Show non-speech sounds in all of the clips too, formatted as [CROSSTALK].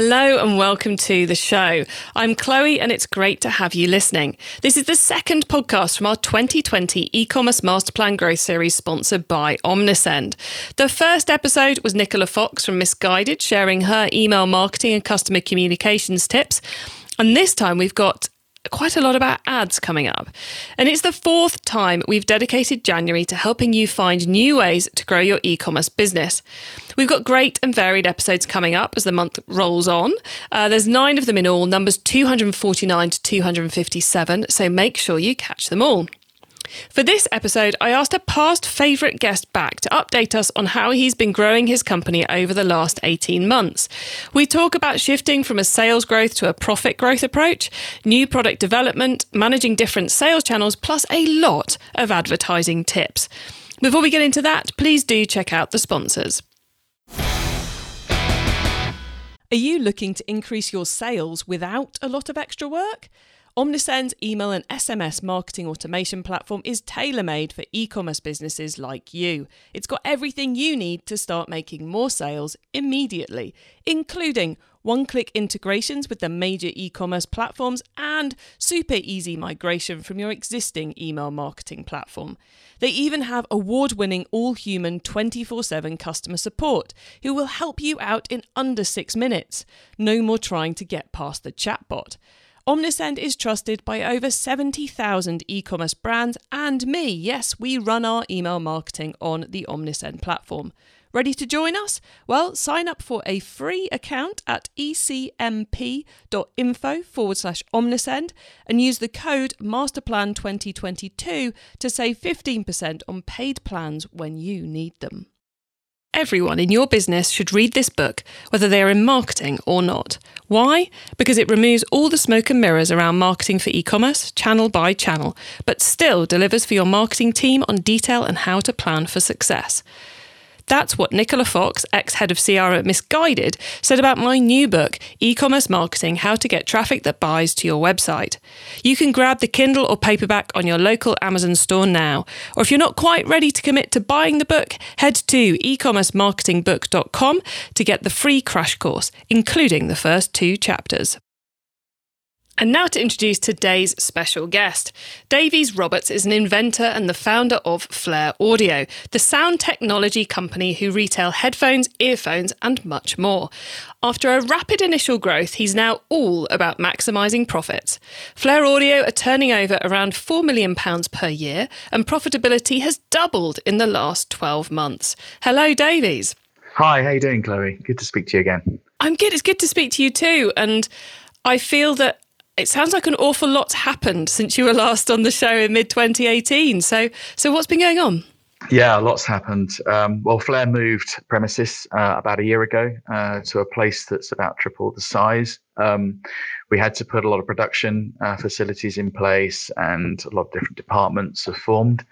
Hello and welcome to the show. I'm Chloe and it's great to have you listening. This is the second podcast from our 2020 e-commerce master plan growth series sponsored by Omnisend. The first episode was Nicola Fox from Missguided sharing her email marketing and customer communications tips. And this time we've got quite a lot about ads coming up. And it's the fourth time we've dedicated January to helping you find new ways to grow your e commerce business. We've got great and varied episodes coming up as the month rolls on. Uh, there's nine of them in all, numbers 249 to 257, so make sure you catch them all. For this episode, I asked a past favourite guest back to update us on how he's been growing his company over the last 18 months. We talk about shifting from a sales growth to a profit growth approach, new product development, managing different sales channels, plus a lot of advertising tips. Before we get into that, please do check out the sponsors. Are you looking to increase your sales without a lot of extra work? Omnisend's email and SMS marketing automation platform is tailor made for e commerce businesses like you. It's got everything you need to start making more sales immediately, including one click integrations with the major e commerce platforms and super easy migration from your existing email marketing platform. They even have award winning all human 24 7 customer support who will help you out in under six minutes. No more trying to get past the chatbot. Omnisend is trusted by over 70,000 e commerce brands and me. Yes, we run our email marketing on the Omnisend platform. Ready to join us? Well, sign up for a free account at ecmp.info forward slash omnisend and use the code MasterPlan2022 to save 15% on paid plans when you need them. Everyone in your business should read this book, whether they are in marketing or not. Why? Because it removes all the smoke and mirrors around marketing for e commerce, channel by channel, but still delivers for your marketing team on detail and how to plan for success. That's what Nicola Fox, ex head of CR at Missguided, said about my new book, E Commerce Marketing How to Get Traffic That Buys to Your Website. You can grab the Kindle or paperback on your local Amazon store now. Or if you're not quite ready to commit to buying the book, head to ecommercemarketingbook.com to get the free crash course, including the first two chapters. And now to introduce today's special guest. Davies Roberts is an inventor and the founder of Flare Audio, the sound technology company who retail headphones, earphones, and much more. After a rapid initial growth, he's now all about maximising profits. Flare Audio are turning over around £4 million per year, and profitability has doubled in the last 12 months. Hello, Davies. Hi, how you doing, Chloe? Good to speak to you again. I'm good. It's good to speak to you too. And I feel that it sounds like an awful lot's happened since you were last on the show in mid 2018. So, so what's been going on? Yeah, lots happened. Um, well, Flare moved premises uh, about a year ago uh, to a place that's about triple the size. Um, we had to put a lot of production uh, facilities in place, and a lot of different departments have formed.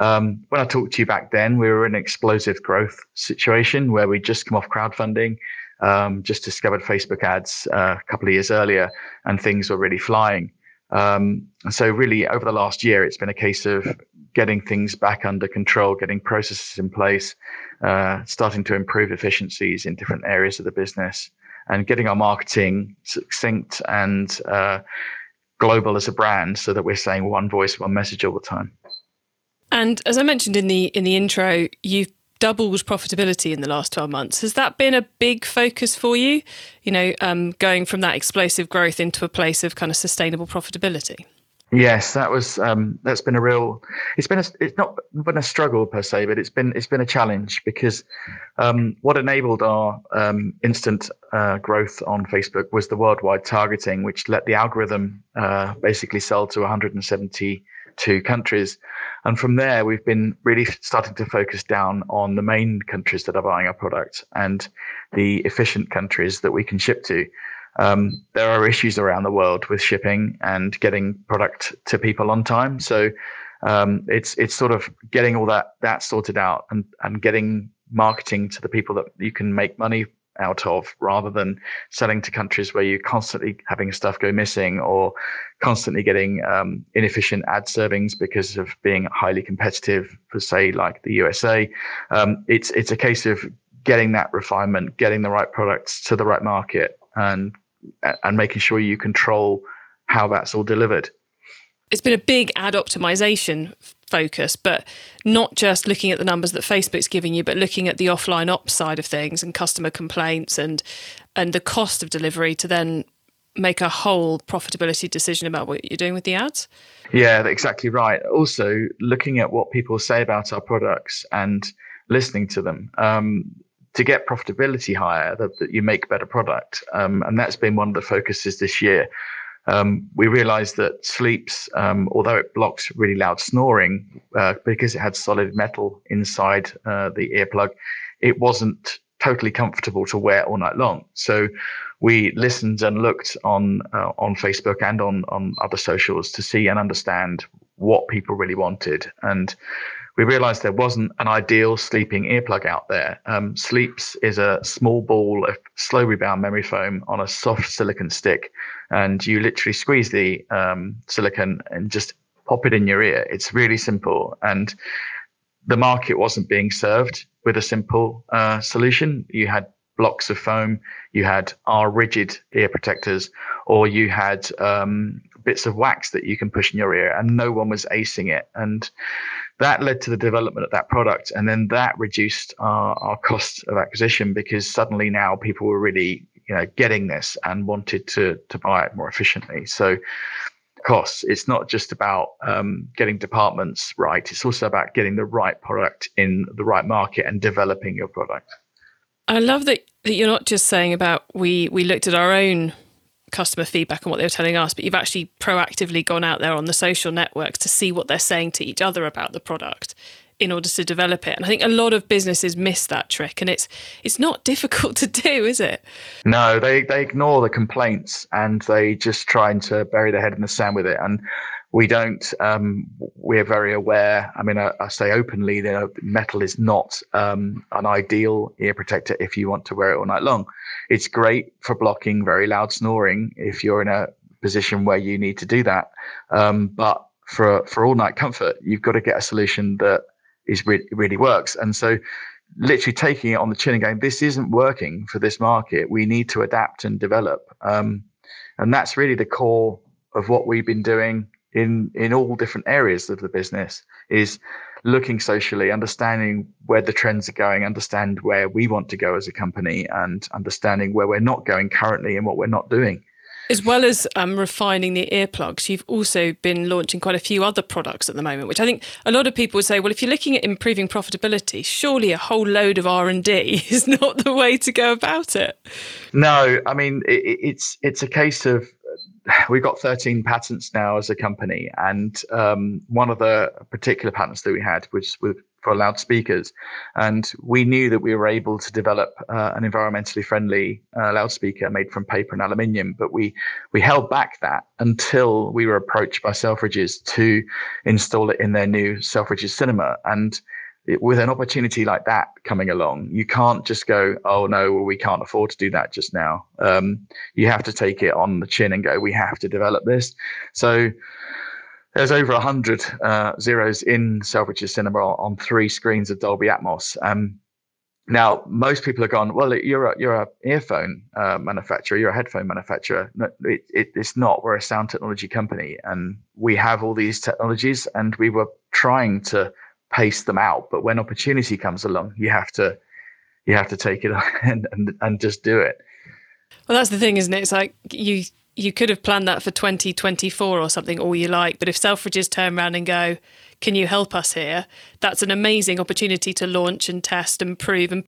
Um, when I talked to you back then, we were in an explosive growth situation where we'd just come off crowdfunding um, just discovered Facebook ads uh, a couple of years earlier, and things were really flying. Um, so really, over the last year, it's been a case of getting things back under control, getting processes in place, uh, starting to improve efficiencies in different areas of the business, and getting our marketing succinct and uh, global as a brand, so that we're saying one voice, one message all the time. And as I mentioned in the in the intro, you've doubled profitability in the last 12 months. Has that been a big focus for you? You know, um, going from that explosive growth into a place of kind of sustainable profitability? Yes, that was um, that's been a real. It's been a, it's not been a struggle per se, but it's been it's been a challenge because um, what enabled our um, instant uh, growth on Facebook was the worldwide targeting, which let the algorithm uh, basically sell to 170 two countries. And from there, we've been really starting to focus down on the main countries that are buying our product and the efficient countries that we can ship to. Um, there are issues around the world with shipping and getting product to people on time. So um, it's it's sort of getting all that that sorted out and and getting marketing to the people that you can make money out of rather than selling to countries where you're constantly having stuff go missing or constantly getting um, inefficient ad servings because of being highly competitive for say like the USA. Um, it's it's a case of getting that refinement, getting the right products to the right market and and making sure you control how that's all delivered. It's been a big ad optimization focus, but not just looking at the numbers that Facebook's giving you, but looking at the offline ops side of things and customer complaints and and the cost of delivery to then make a whole profitability decision about what you're doing with the ads. Yeah, exactly right. Also, looking at what people say about our products and listening to them. Um, to get profitability higher, that, that you make better product, um, and that's been one of the focuses this year um, we realized that sleeps, um, although it blocks really loud snoring, uh, because it had solid metal inside uh, the earplug, it wasn't totally comfortable to wear all night long. So we listened and looked on uh, on Facebook and on on other socials to see and understand what people really wanted. And we realized there wasn't an ideal sleeping earplug out there. Um, Sleeps is a small ball of slow rebound memory foam on a soft silicon stick, and you literally squeeze the um, silicon and just pop it in your ear. It's really simple, and the market wasn't being served with a simple uh, solution. You had blocks of foam, you had R rigid ear protectors, or you had um, bits of wax that you can push in your ear, and no one was acing it. And that led to the development of that product. And then that reduced our, our cost of acquisition because suddenly now people were really you know getting this and wanted to to buy it more efficiently. So costs. It's not just about um, getting departments right. It's also about getting the right product in the right market and developing your product. I love that, that you're not just saying about we we looked at our own customer feedback on what they were telling us, but you've actually proactively gone out there on the social networks to see what they're saying to each other about the product in order to develop it. And I think a lot of businesses miss that trick and it's it's not [LAUGHS] difficult to do, is it? No, they they ignore the complaints and they just trying to bury their head in the sand with it. And we don't. Um, we're very aware. I mean, I, I say openly that metal is not um, an ideal ear protector if you want to wear it all night long. It's great for blocking very loud snoring if you're in a position where you need to do that. Um, but for for all night comfort, you've got to get a solution that is re- really works. And so, literally taking it on the chin and going, "This isn't working for this market. We need to adapt and develop." Um, and that's really the core of what we've been doing in in all different areas of the business is looking socially understanding where the trends are going understand where we want to go as a company and understanding where we're not going currently and what we're not doing as well as um, refining the earplugs, you've also been launching quite a few other products at the moment, which I think a lot of people would say, well, if you're looking at improving profitability, surely a whole load of R and D [LAUGHS] is not the way to go about it. No, I mean it, it's it's a case of we've got 13 patents now as a company, and um, one of the particular patents that we had was with for loudspeakers, and we knew that we were able to develop uh, an environmentally friendly uh, loudspeaker made from paper and aluminium, but we we held back that until we were approached by Selfridges to install it in their new Selfridges cinema, and it, with an opportunity like that coming along, you can't just go, oh no, well, we can't afford to do that just now. Um, you have to take it on the chin and go, we have to develop this. So there's over a hundred uh, zeros in Selfridges Cinema on three screens of Dolby Atmos. Um, now, most people are gone. Well, you're a you're a earphone uh, manufacturer. You're a headphone manufacturer. No, it, it, it's not. We're a sound technology company, and we have all these technologies. And we were trying to pace them out. But when opportunity comes along, you have to you have to take it [LAUGHS] and and, and just do it. Well, that's the thing, isn't it? It's like you you could have planned that for 2024 or something all you like, but if Selfridges turn around and go, "Can you help us here?" That's an amazing opportunity to launch and test and prove and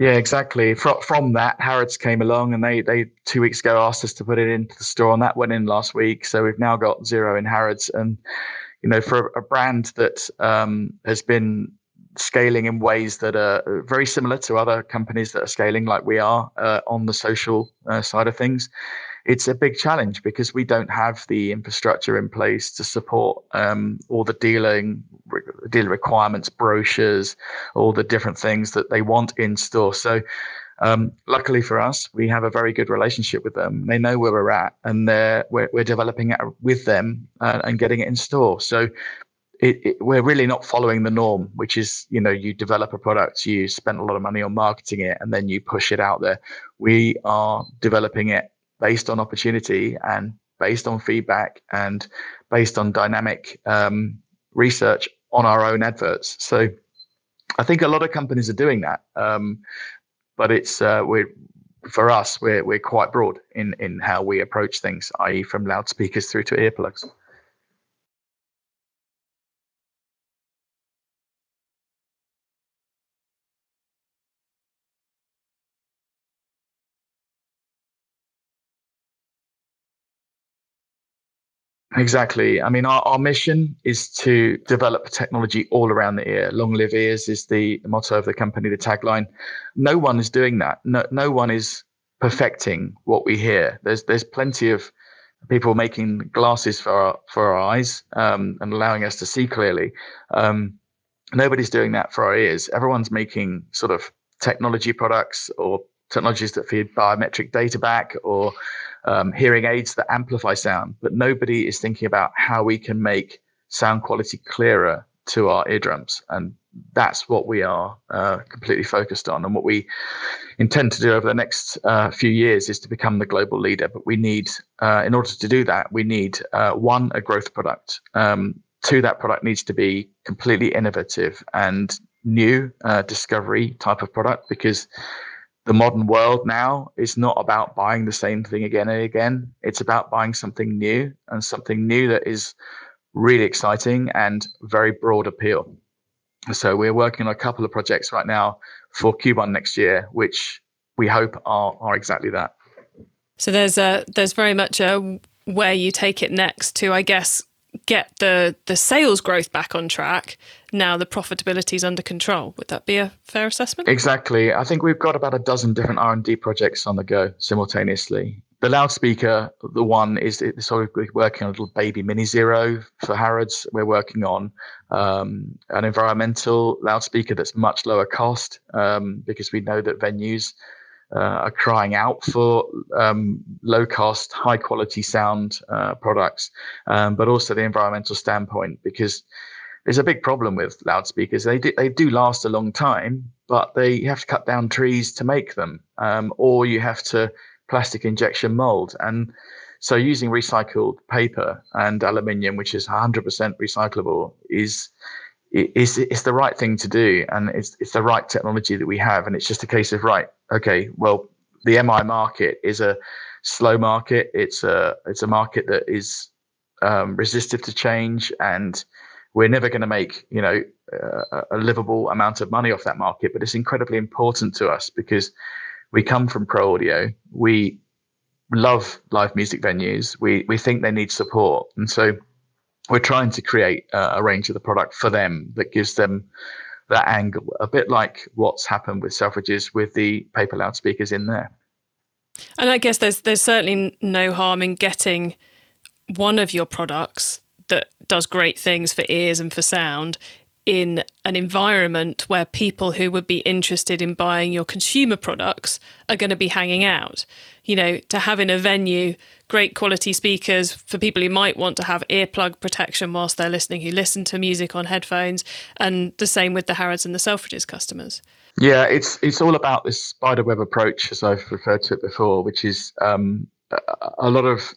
yeah, exactly. From, from that, Harrods came along and they, they two weeks ago asked us to put it into the store, and that went in last week. So we've now got zero in Harrods, and you know, for a, brand that um, has been scaling in ways that are very similar to other companies that are scaling like we are uh, on the social uh, side of things, it's a big challenge because we don't have the infrastructure in place to support um, all the dealing dealer requirements, brochures, all the different things that they want in store. So um, luckily for us, we have a very good relationship with them. They know where we're at, and we're, we're developing it with them uh, and getting it in store. So it, it, we're really not following the norm, which is you know you develop a product, you spend a lot of money on marketing it, and then you push it out there. We are developing it based on opportunity and based on feedback and based on dynamic um, research on our own adverts. So I think a lot of companies are doing that. Um, but it's uh, we're for us we're we're quite broad in in how we approach things, i.e., from loudspeakers through to earplugs. Exactly. I mean, our, our mission is to develop technology all around the ear. Long live ears is the motto of the company, the tagline. No one is doing that. No, no one is perfecting what we hear. There's there's plenty of people making glasses for our, for our eyes um, and allowing us to see clearly. Um, nobody's doing that for our ears. Everyone's making sort of technology products or technologies that feed biometric data back or um, hearing aids that amplify sound, but nobody is thinking about how we can make sound quality clearer to our eardrums. And that's what we are uh, completely focused on. And what we intend to do over the next uh, few years is to become the global leader. But we need, uh, in order to do that, we need uh, one, a growth product. Um, two, that product needs to be completely innovative and new uh, discovery type of product because the modern world now is not about buying the same thing again and again. It's about buying something new and something new that is really exciting and very broad appeal. So we're working on a couple of projects right now for Q1 next year, which we hope are are exactly that. So there's a there's very much a where you take it next to, I guess, get the the sales growth back on track now the profitability is under control. Would that be a fair assessment? Exactly. I think we've got about a dozen different r&d projects on the go simultaneously. The loudspeaker the one is sort of working on a little baby mini zero for harrods. We're working on um, an environmental loudspeaker that's much lower cost um, because we know that venues are crying out for um, low cost, high quality sound uh, products, um, but also the environmental standpoint because there's a big problem with loudspeakers. They do, they do last a long time, but they you have to cut down trees to make them, um, or you have to plastic injection mold. And so using recycled paper and aluminium, which is 100% recyclable, is it's, it's the right thing to do and it's, it's the right technology that we have and it's just a case of right okay well the mi market is a slow market. It's a it's a market that is um, resistive to change and we're never going to make you know a livable amount of money off that market but it's incredibly important to us because we come from pro audio. We love live music venues. We we think they need support and so we're trying to create uh, a range of the product for them that gives them that angle, a bit like what's happened with Selfridges with the paper loudspeakers in there. And I guess there's there's certainly no harm in getting one of your products that does great things for ears and for sound in an environment where people who would be interested in buying your consumer products are going to be hanging out. You know, to have in a venue great quality speakers for people who might want to have earplug protection whilst they're listening, who listen to music on headphones, and the same with the Harrods and the Selfridges customers. Yeah, it's it's all about this spiderweb approach, as I've referred to it before, which is um, a, a lot of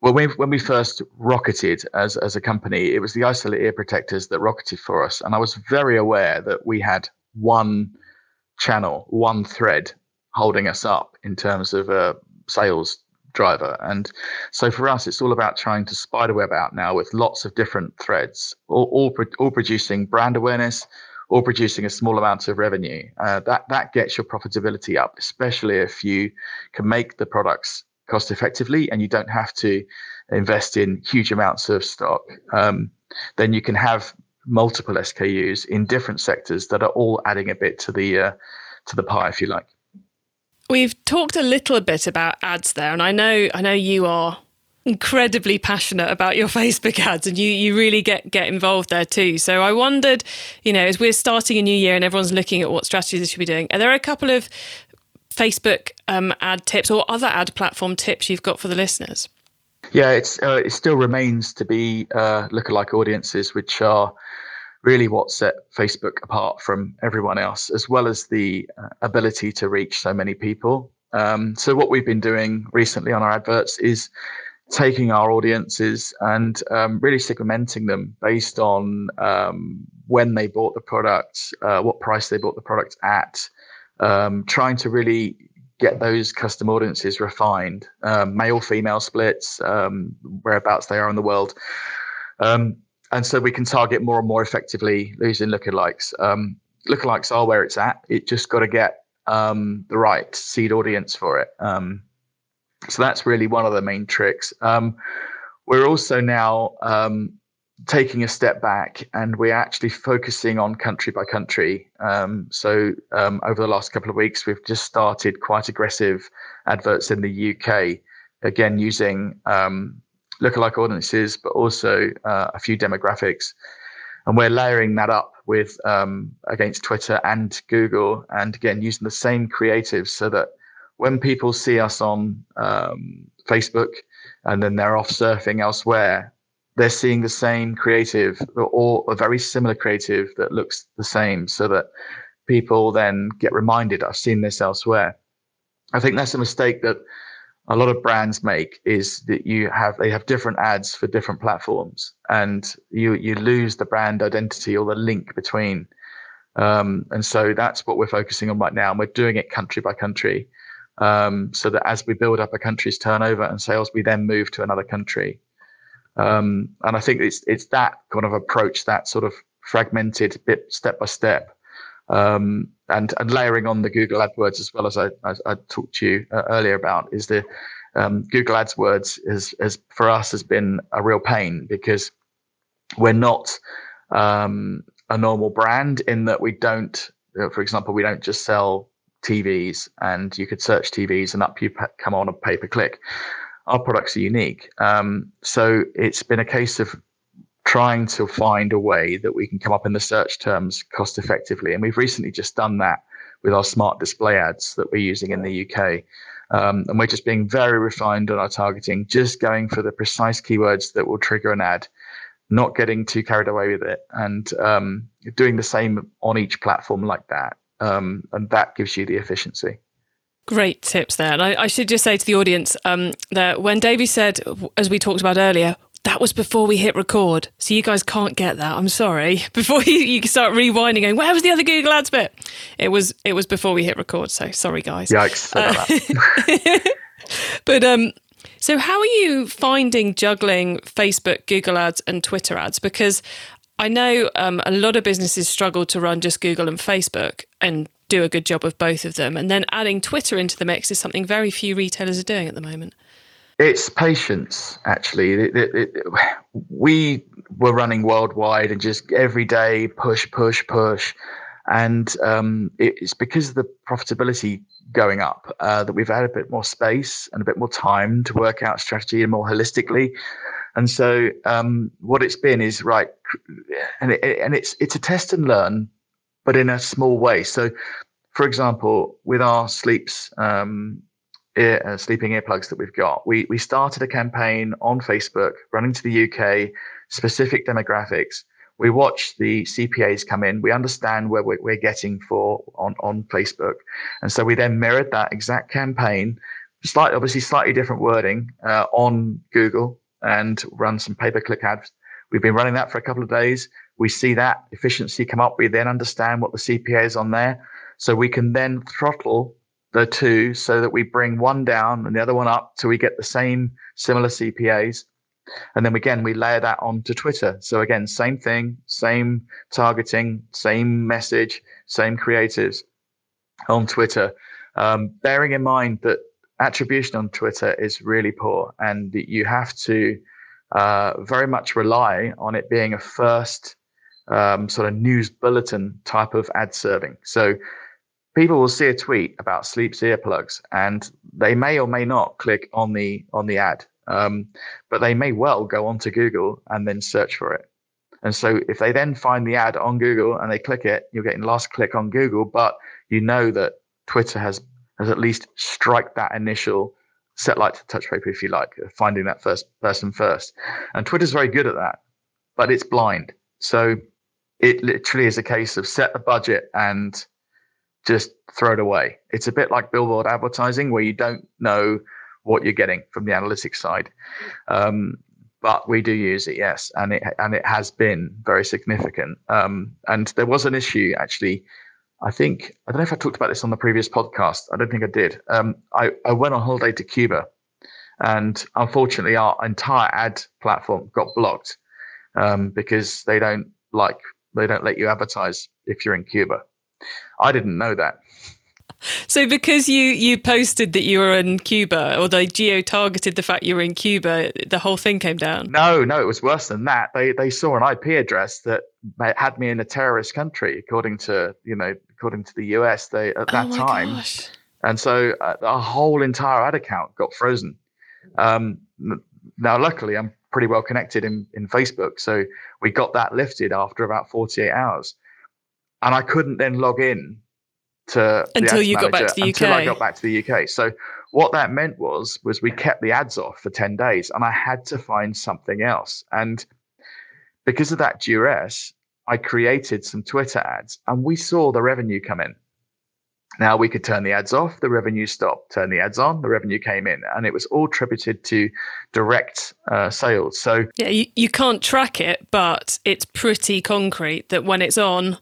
when we when we first rocketed as as a company, it was the isolate ear protectors that rocketed for us, and I was very aware that we had one channel, one thread holding us up in terms of a sales driver. And so for us, it's all about trying to spiderweb out now with lots of different threads, all all, all producing brand awareness, or producing a small amount of revenue. Uh, that that gets your profitability up, especially if you can make the products cost effectively and you don't have to invest in huge amounts of stock, um, then you can have multiple SKUs in different sectors that are all adding a bit to the uh, to the pie, if you like. we've talked a little bit about ads there, and I know I know you are incredibly passionate about your [LAUGHS] Facebook ads and you you really get get involved there too. So I wondered, you know, as we're starting a new year and everyone's looking at what strategies they should be doing, are there a couple of Facebook um, ad tips or other ad platform tips you've got for the listeners? Yeah, it's uh, it still remains to be uh, lookalike audiences, which are really what set Facebook apart from everyone else, as well as the uh, ability to reach so many people. Um, so what we've been doing recently on our adverts is taking our audiences and um, really segmenting them based on um, when they bought the product, uh, what price they bought the product at, um, trying to really get those custom audiences refined, um, male female splits, um, whereabouts they are in the world. Um, and so we can target more and more effectively losing lookalikes. Um, lookalikes are where it's at. It just got to get the right seed audience for it. So that's really one of the main tricks. Um, we're also now um, taking a step back and we're actually focusing on country by country. Um, so um, over the last couple of weeks, we've just started quite aggressive adverts in the UK, again using um, lookalike audiences, but also uh, a few demographics. And we're layering that up with um, against Twitter and Google, and again using the same creatives so that when people see us on um, Facebook and then they're off surfing elsewhere, they're seeing the same creative or a very similar creative that looks the same so that people then get reminded, I've seen this elsewhere. I think that's a mistake that a lot of brands make is that you have they have different ads for different platforms and you you lose the brand identity or the link between um, and so that's what we're focusing on right now and we're doing it country by country um, so that as we build up a country's turnover and sales, we then move to another country. Um, and I think it's it's that kind of approach, that sort of fragmented bit step by step, um, and and layering on the Google AdWords as well as I I talked to you uh, earlier about is the um, Google AdWords is is for us has been a real pain because we're not um, a normal brand in that we don't, for example, we don't just sell TVs and you could search TVs and up you come on a pay per click. Our products are unique. Um, so it's been a case of trying to find a way that we can come up in the search terms cost effectively. And we've recently just done that with our smart display ads that we're using in the UK. Um, and we're just being very refined on our targeting, just going for the precise keywords that will trigger an ad, not getting too carried away with it, and um, doing the same on each platform like that um, and that gives you the efficiency. Great tips there. And I, I should just say to the audience um, that when Davey said, as we talked about earlier, that was before we hit record. So you guys can't get that. I'm sorry. [LAUGHS] Before you, you start rewinding, going, where was the other Google Ads bit? It was it was before we hit record. So sorry, guys. Yikes. Uh, [LAUGHS] but um, so how are you finding juggling Facebook, Google Ads, and Twitter ads? Because I know um, a lot of businesses struggle to run just Google and Facebook and do a good job of both of them. And then adding Twitter into the mix is something very few retailers are doing at the moment. It's patience, actually. It, it, it, we were running worldwide and just every day push, push, push. And um, it's because of the profitability going up uh, that we've had a bit more space and a bit more time to work out strategy and more holistically. And so um, what it's been is right, and and it's it's a test and learn, but in a small way. So, for example, with our sleeps um, ear, uh, sleeping earplugs that we've got, we we started a campaign on Facebook, running to the UK, specific demographics. We watch the CPAs come in. We understand where we're, we're getting for on on Facebook, and so we then mirrored that exact campaign, slightly obviously slightly different wording uh, on Google and run some pay per click ads. We've been running that for a couple of days. We see that efficiency come up. We then understand what the CPA is on there. So we can then throttle the two so that we bring one down and the other one up so we get the same similar CPAs. And then again, we layer that onto Twitter. So again, same thing, same targeting, same message, same creatives on Twitter. Um, bearing in mind that attribution on Twitter is really poor, and you have to uh, very much rely on it being a first um, sort of news bulletin type of ad serving. So people will see a tweet about Sleeps earplugs, and they may or may not click on the on the ad, um, but they may well go onto Google and then search for it. And so if they then find the ad on Google and they click it, you're getting last click on Google, but you know that Twitter has has at least strike that initial set light to touch paper, if you like, finding that first person first. And Twitter's very good at that, but it's blind. So it literally is a case of set the budget and just throw it away. It's a bit like billboard advertising where you don't know what you're getting from the analytics side. Um, but we do use it, yes, and it and it has been very significant. Um, and there was an issue actually. I think I don't know if I talked about this on the previous podcast. I don't think I did. Um, I I went on holiday to Cuba, and unfortunately, our entire ad platform got blocked um, because they don't like they don't let you advertise if you're in Cuba. I didn't know that. So because you you posted that you were in Cuba, or they geo targeted the fact you were in Cuba, the whole thing came down. No, no, it was worse than that. They they saw an IP address that had me in a terrorist country, according to you know according to the US. They at that oh time, gosh. and so uh, the whole entire ad account got frozen. Um, now, luckily, I'm pretty well connected in in Facebook, so we got that lifted after about 48 hours, and I couldn't then log in to until you got back to the UK. Until I got back to the UK. So what that meant was was we kept the ads off for 10 days and I had to find something else. And because of that duress, I created some Twitter ads and we saw the revenue come in. Now we could turn the ads off, the revenue stopped, turn the ads on, the revenue came in, and it was all attributed to direct uh, sales. So, yeah, you, you can't track it, but it's pretty concrete that when it's on,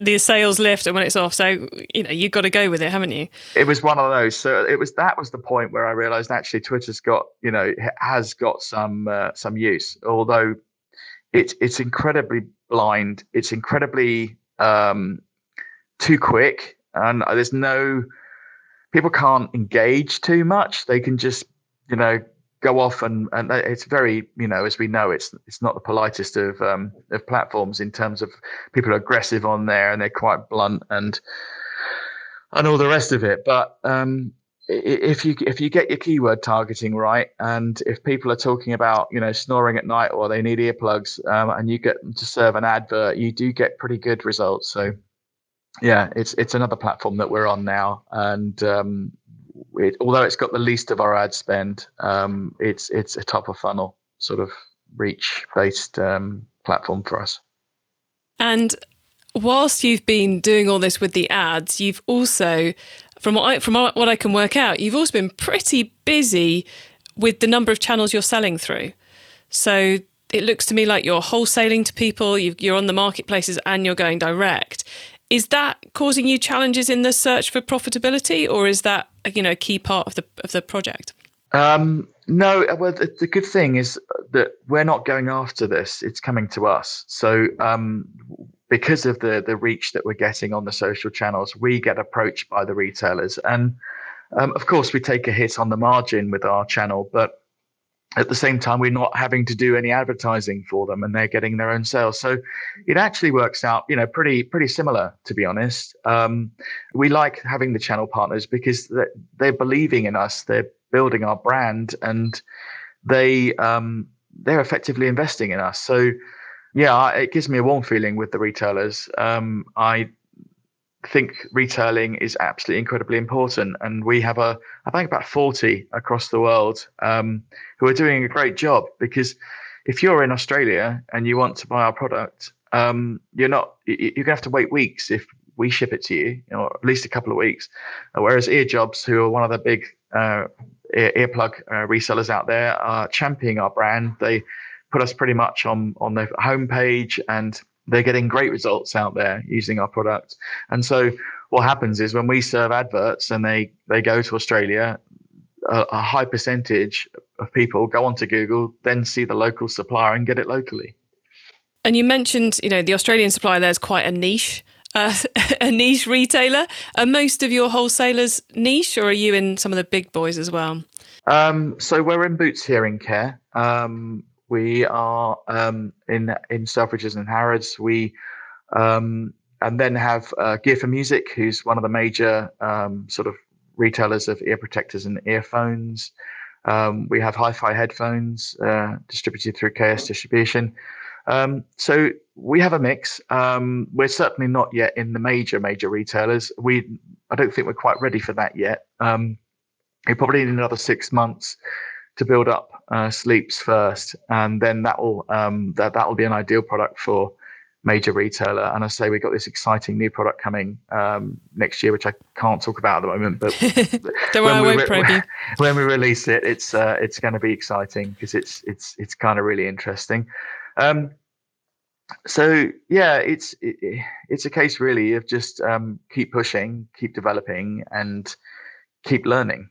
the sales lift and when it's off. So you know you've got to go with it, haven't you? It was one of those. So it was that was the point where I realised actually Twitter's got you know has got some uh, some use, although it's it's incredibly blind. It's incredibly um, too quick, and there's no people can't engage too much. They can just you know go off and and it's very you know as we know it's it's not the politest of um, of platforms in terms of people are aggressive on there and they're quite blunt and and all the rest of it but um, if you if you get your keyword targeting right and if people are talking about you know snoring at night or they need earplugs um, and you get them to serve an advert you do get pretty good results so yeah it's it's another platform that we're on now and um, it, although it's got the least of our ad spend, um, it's it's a top of funnel sort of reach based um, platform for us. And whilst you've been doing all this with the ads, you've also, from what I, from what I can work out, you've also been pretty busy with the number of channels you're selling through. So it looks to me like you're wholesaling to people, you are on the marketplaces, and you're going direct. Is that causing you challenges in the search for profitability, or is that you know a key part of the of the project? Um, no, uh, well, the, the, good thing is that we're not going after this; it's coming to us. So, um, because of the the reach that we're getting on the social channels, we get approached by the retailers, and um, of course, we take a hit on the margin with our channel, but at the same time we're not having to do any advertising for them and they're getting their own sales. So it actually works out you know pretty pretty similar to be honest. Um, we like having the channel partners because they're, believing in us they're building our brand and they um, they're effectively investing in us. So yeah it gives me a warm feeling with the retailers. Um, i think retailing is absolutely incredibly important. And we have a, I think about 40 across the world um, who are doing a great job because if you're in Australia and you want to buy our product, um, you're not, you're going to have to wait weeks if we ship it to you, or at least a couple of weeks. Whereas Earjobs, who are one of the big uh, ear, earplug uh, resellers out there, are championing our brand. They put us pretty much on on their homepage and they're getting great results out there using our product. And so what happens is when we serve adverts and they they go to Australia, a, a high percentage of people go onto Google, then see the local supplier and get it locally. And you mentioned, you know, the Australian supplier there's quite a niche. Uh, [LAUGHS] a niche retailer. Are most of your wholesalers niche, or are you in some of the big boys as well? Um, so we're in Boots Hearing Care. Um, we are um, in in Selfridges and Harrods. We um, and then have uh, Gear4music, who's one of the major um, sort of retailers of ear protectors and earphones. Um, we have hi-fi headphones uh, distributed through KS Distribution. Um, so we have a mix. Um, we're certainly not yet in the major major retailers. We I don't think we're quite ready for that yet. We probably need another six months to build up uh, sleeps first, and then that will um, that that will be an ideal product for major retailer. And I say we've got this exciting new product coming um, next year, which I can't talk about at the moment. But [LAUGHS] when, we, re- [LAUGHS] when we release it, it's uh, it's going to be exciting because it's it's it's kind of really interesting. Um, so yeah, it's it, it's a case really of just um, keep pushing, keep developing, and keep learning.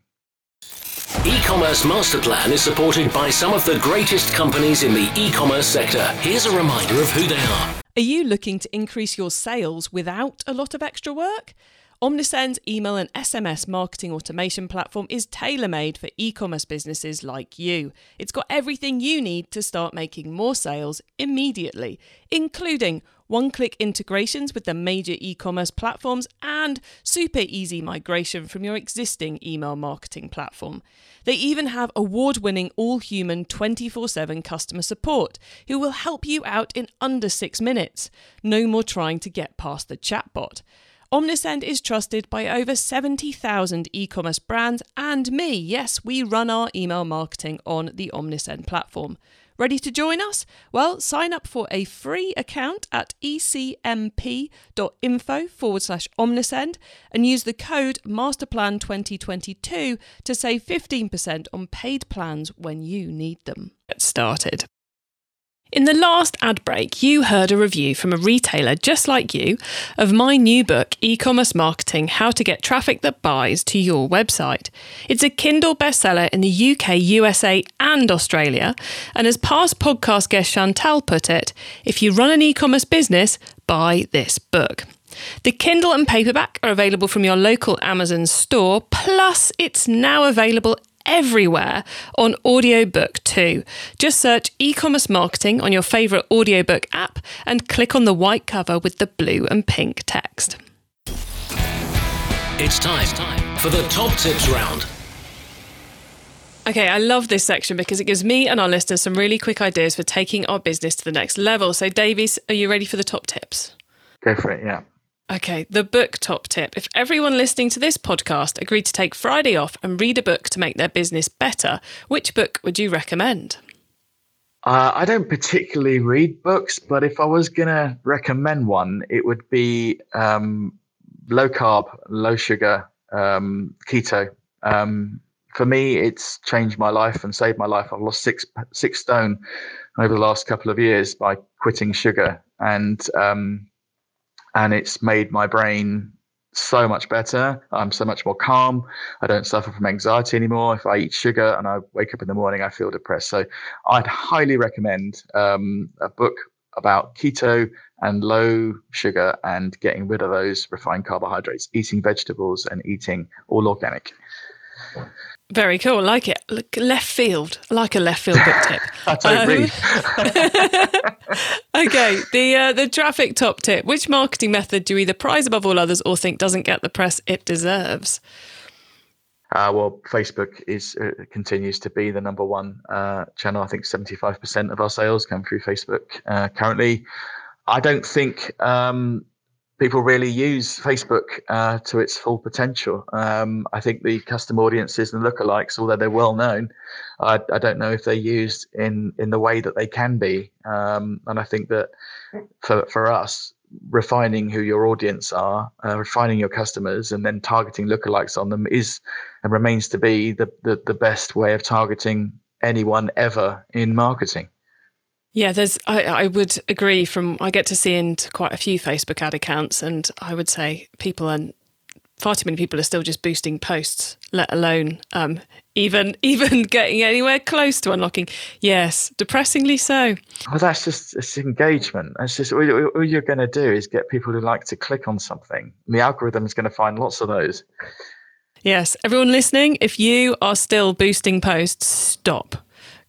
E-commerce master plan is supported by some of the greatest companies in the e-commerce sector. Here's a reminder of who they are. Are you looking to increase your sales without a lot of extra work? Omnisend's email and SMS marketing automation platform is tailor made for e commerce businesses like you. It's got everything you need to start making more sales immediately, including one click integrations with the major e commerce platforms and super easy migration from your existing email marketing platform. They even have award winning all human 24 7 customer support who will help you out in under six minutes. No more trying to get past the chatbot. Omnisend is trusted by over 70,000 e commerce brands and me. Yes, we run our email marketing on the Omnisend platform. Ready to join us? Well, sign up for a free account at ecmp.info forward slash omnisend and use the code masterplan2022 to save 15% on paid plans when you need them. Get started. In the last ad break, you heard a review from a retailer just like you of my new book, E Commerce Marketing How to Get Traffic That Buys to Your Website. It's a Kindle bestseller in the UK, USA, and Australia. And as past podcast guest Chantal put it, if you run an e commerce business, buy this book. The Kindle and paperback are available from your local Amazon store, plus, it's now available everywhere on audiobook too. Just search e commerce marketing on your favourite audiobook app and click on the white cover with the blue and pink text. It's time for the top tips round. Okay, I love this section because it gives me and our listeners some really quick ideas for taking our business to the next level. So, Davies, are you ready for the top tips? Go for it, yeah. Okay, the book top tip. If everyone listening to this podcast agreed to take Friday off and read a book to make their business better, which book would you recommend? Uh, I don't particularly read books, but if I was going to recommend one, it would be um, low carb, low sugar, um, keto. Um, for me, it's changed my life and saved my life. I've lost six six stone over the last couple of years by quitting sugar, and um, and it's made my brain so much better. I'm so much more calm. I don't suffer from anxiety anymore. If I eat sugar and I wake up in the morning, I feel depressed. So I'd highly recommend um, a book about keto and low sugar and getting rid of those refined carbohydrates, eating vegetables and eating all organic. Very cool. Like it. Look, left field. I like a left field book tip. [LAUGHS] I don't um, read. [LAUGHS] okay. The uh, the traffic top tip. Which marketing method do you either prize above all others or think doesn't get the press it deserves? Uh, well, Facebook is uh, continues to be the number one uh, channel. I think seventy five percent of our sales come through Facebook uh, currently. I don't think um, people really use Facebook uh, to its full potential. Um, I think the custom audiences and lookalikes, although they're well known, I, I, don't know if they're used in in the way that they can be. Um, and I think that for for us, refining who your audience are, uh, refining your customers, and then targeting lookalikes on them is and remains to be the, the, the best way of targeting anyone ever in marketing. Yeah, there's. I, I would agree. From I get to see into quite a few Facebook ad accounts, and I would say people and far too many people are still just boosting posts, let alone um, even [LAUGHS] even getting anywhere close to unlocking. Yes, depressingly so. Well, that's just it's engagement. That's just all, all you're going to do is get people who like to click on something. And the algorithm is going to find lots of those. Yes, everyone listening, if you are still boosting posts, stop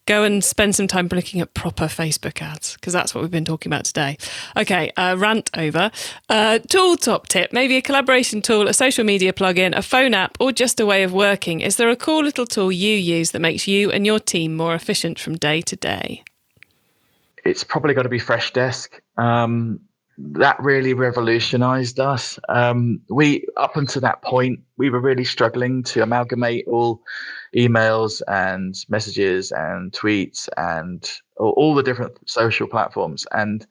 go and spend some time looking at proper Facebook ads because that's what we've been talking about today. Okay, uh, rant over. Uh, tool top tip maybe a collaboration tool, a social media plugin, a phone app, or just a way of working. Is there a cool little tool you use that makes you and your team more efficient from day to day? It's probably got to be Freshdesk. Um, that really revolutionized us. Um, we up until that point, we were really struggling to amalgamate all emails and messages and tweets and all the different social platforms and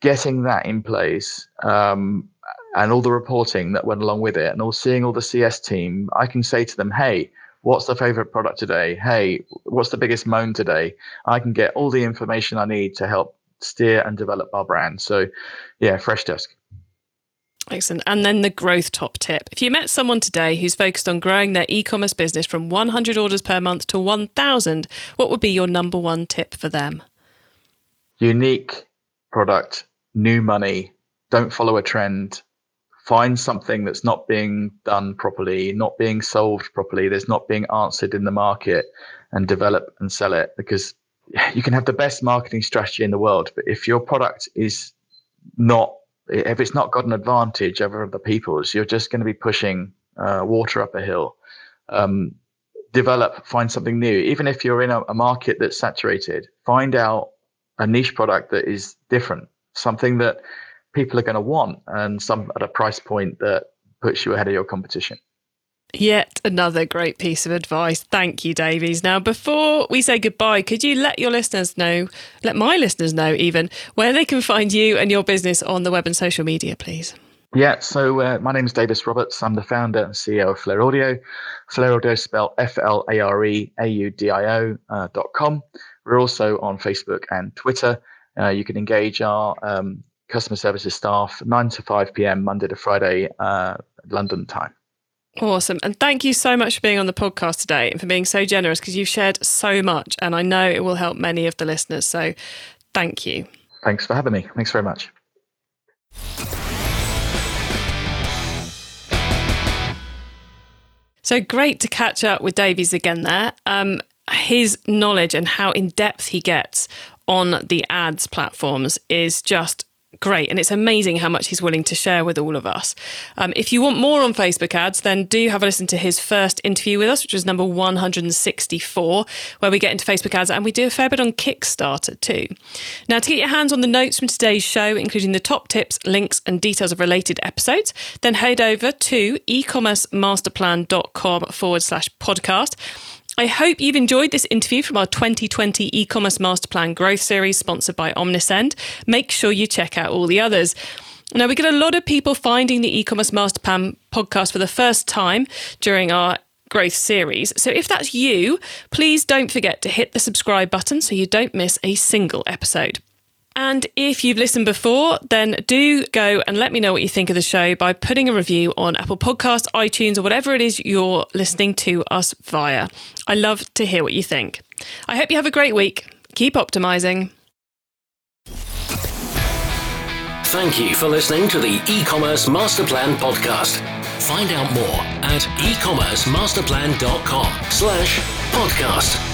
getting that in place um, and all the reporting that went along with it and all seeing all the CS team, I can say to them, hey, what's the favorite product today? Hey, what's the biggest moan today? I can get all the information I need to help steer and develop our brand. So, yeah, Freshdesk. Excellent. And then the growth top tip. If you met someone today who's focused on growing their e commerce business from 100 orders per month to 1,000, what would be your number one tip for them? Unique product, new money. Don't follow a trend. Find something that's not being done properly, not being solved properly, that's not being answered in the market, and develop and sell it because you can have the best marketing strategy in the world, but if your product is not, if it's not got an advantage over other people's, you're just going to be pushing uh, water up a hill. Um, develop, find something new. Even if you're in a, a market that's saturated, find out a niche product that is different, something that people are going to want, and some at a price point that puts you ahead of your competition. Yet another great piece of advice. Thank you, Davies. Now, before we say goodbye, could you let your listeners know, let my listeners know even, where they can find you and your business on the web and social media, please? Yeah, so uh, my name is Davies Roberts. I'm the founder and CEO of Flare Audio. Flare Audio spelled F L A R E A U D I O uh, dot com. We're also on Facebook and Twitter. Uh, you can engage our um, customer services staff 9 to 5 p.m. Monday to Friday, uh, London time. Awesome. And thank you so much for being on the podcast today and for being so generous because you've shared so much and I know it will help many of the listeners. So thank you. Thanks for having me. Thanks very much. So great to catch up with Davies again there. Um, his knowledge and how in depth he gets on the ads platforms is just great. And it's amazing how much he's willing to share with all of us. Um, if you want more on Facebook ads, then do have a listen to his first interview with us, which was number 164, where we get into Facebook ads and we do a fair bit on Kickstarter too. Now, to get your hands on the notes from today's show, including the top tips, links, and details of related episodes, then head over to ecommercemasterplan.com forward slash podcast. I hope you've enjoyed this interview from our 2020 e commerce master plan growth series sponsored by Omnisend. Make sure you check out all the others. Now, we get a lot of people finding the e commerce master plan podcast for the first time during our growth series. So if that's you, please don't forget to hit the subscribe button so you don't miss a single episode. And if you've listened before, then do go and let me know what you think of the show by putting a review on Apple Podcasts, iTunes, or whatever it is you're listening to us via. I love to hear what you think. I hope you have a great week. Keep optimizing. Thank you for listening to the e-commerce master plan podcast. Find out more at ecommercemasterplan.com slash podcast.